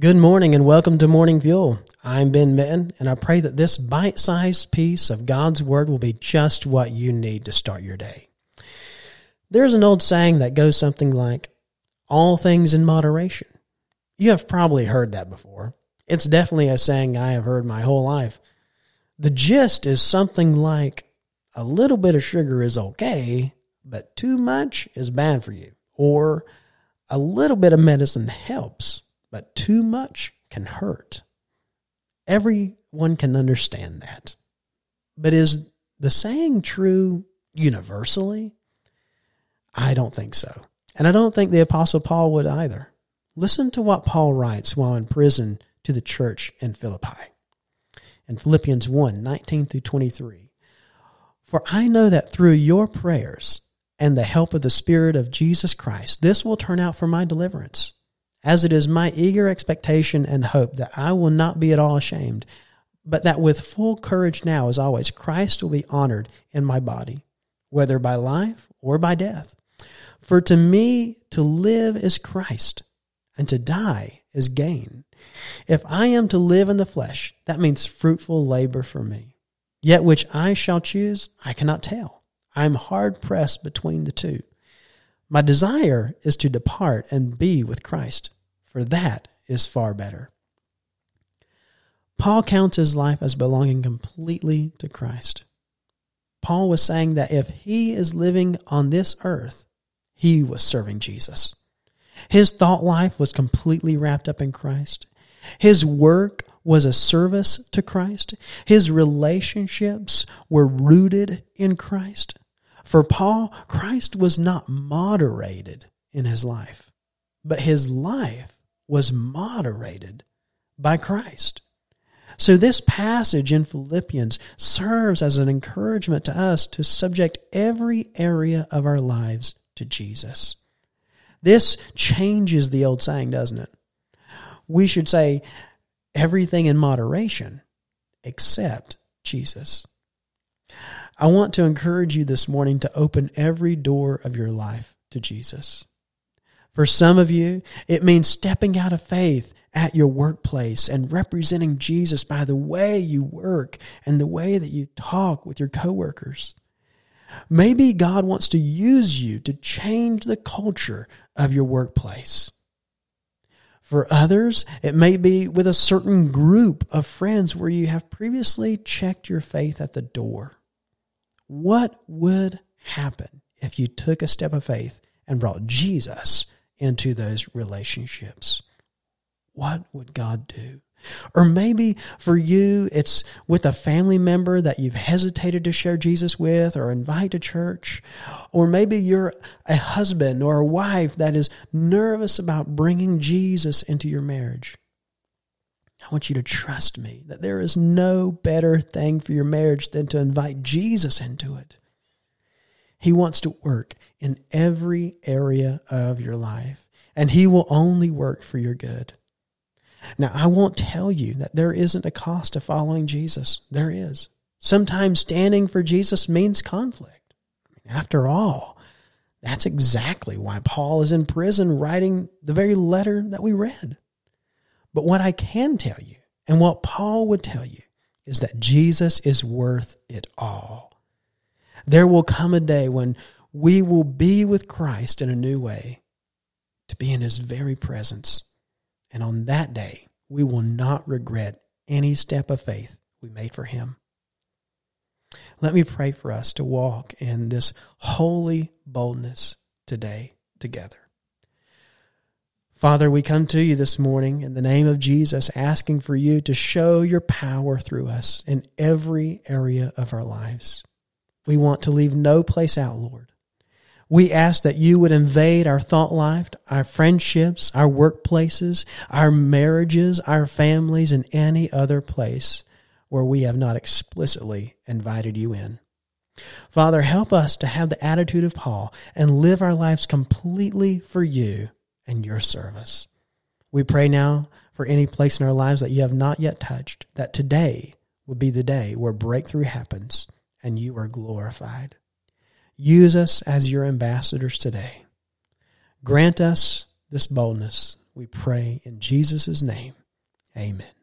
Good morning and welcome to Morning Fuel. I'm Ben Mitten, and I pray that this bite sized piece of God's Word will be just what you need to start your day. There's an old saying that goes something like, All things in moderation. You have probably heard that before. It's definitely a saying I have heard my whole life. The gist is something like, A little bit of sugar is okay, but too much is bad for you. Or, A little bit of medicine helps but too much can hurt. Everyone can understand that. But is the saying true universally? I don't think so. And I don't think the Apostle Paul would either. Listen to what Paul writes while in prison to the church in Philippi. In Philippians 1 19 through 23. For I know that through your prayers and the help of the Spirit of Jesus Christ, this will turn out for my deliverance as it is my eager expectation and hope that I will not be at all ashamed, but that with full courage now, as always, Christ will be honored in my body, whether by life or by death. For to me, to live is Christ, and to die is gain. If I am to live in the flesh, that means fruitful labor for me. Yet which I shall choose, I cannot tell. I am hard pressed between the two. My desire is to depart and be with Christ, for that is far better. Paul counts his life as belonging completely to Christ. Paul was saying that if he is living on this earth, he was serving Jesus. His thought life was completely wrapped up in Christ. His work was a service to Christ. His relationships were rooted in Christ. For Paul, Christ was not moderated in his life, but his life was moderated by Christ. So this passage in Philippians serves as an encouragement to us to subject every area of our lives to Jesus. This changes the old saying, doesn't it? We should say everything in moderation except Jesus. I want to encourage you this morning to open every door of your life to Jesus. For some of you, it means stepping out of faith at your workplace and representing Jesus by the way you work and the way that you talk with your coworkers. Maybe God wants to use you to change the culture of your workplace. For others, it may be with a certain group of friends where you have previously checked your faith at the door. What would happen if you took a step of faith and brought Jesus into those relationships? What would God do? Or maybe for you, it's with a family member that you've hesitated to share Jesus with or invite to church. Or maybe you're a husband or a wife that is nervous about bringing Jesus into your marriage. I want you to trust me that there is no better thing for your marriage than to invite Jesus into it. He wants to work in every area of your life, and He will only work for your good. Now, I won't tell you that there isn't a cost to following Jesus. There is. Sometimes standing for Jesus means conflict. After all, that's exactly why Paul is in prison writing the very letter that we read. But what I can tell you, and what Paul would tell you, is that Jesus is worth it all. There will come a day when we will be with Christ in a new way, to be in his very presence. And on that day, we will not regret any step of faith we made for him. Let me pray for us to walk in this holy boldness today together. Father, we come to you this morning in the name of Jesus, asking for you to show your power through us in every area of our lives. We want to leave no place out, Lord. We ask that you would invade our thought life, our friendships, our workplaces, our marriages, our families, and any other place where we have not explicitly invited you in. Father, help us to have the attitude of Paul and live our lives completely for you and your service. We pray now for any place in our lives that you have not yet touched, that today would be the day where breakthrough happens and you are glorified. Use us as your ambassadors today. Grant us this boldness We pray in Jesus' name. Amen.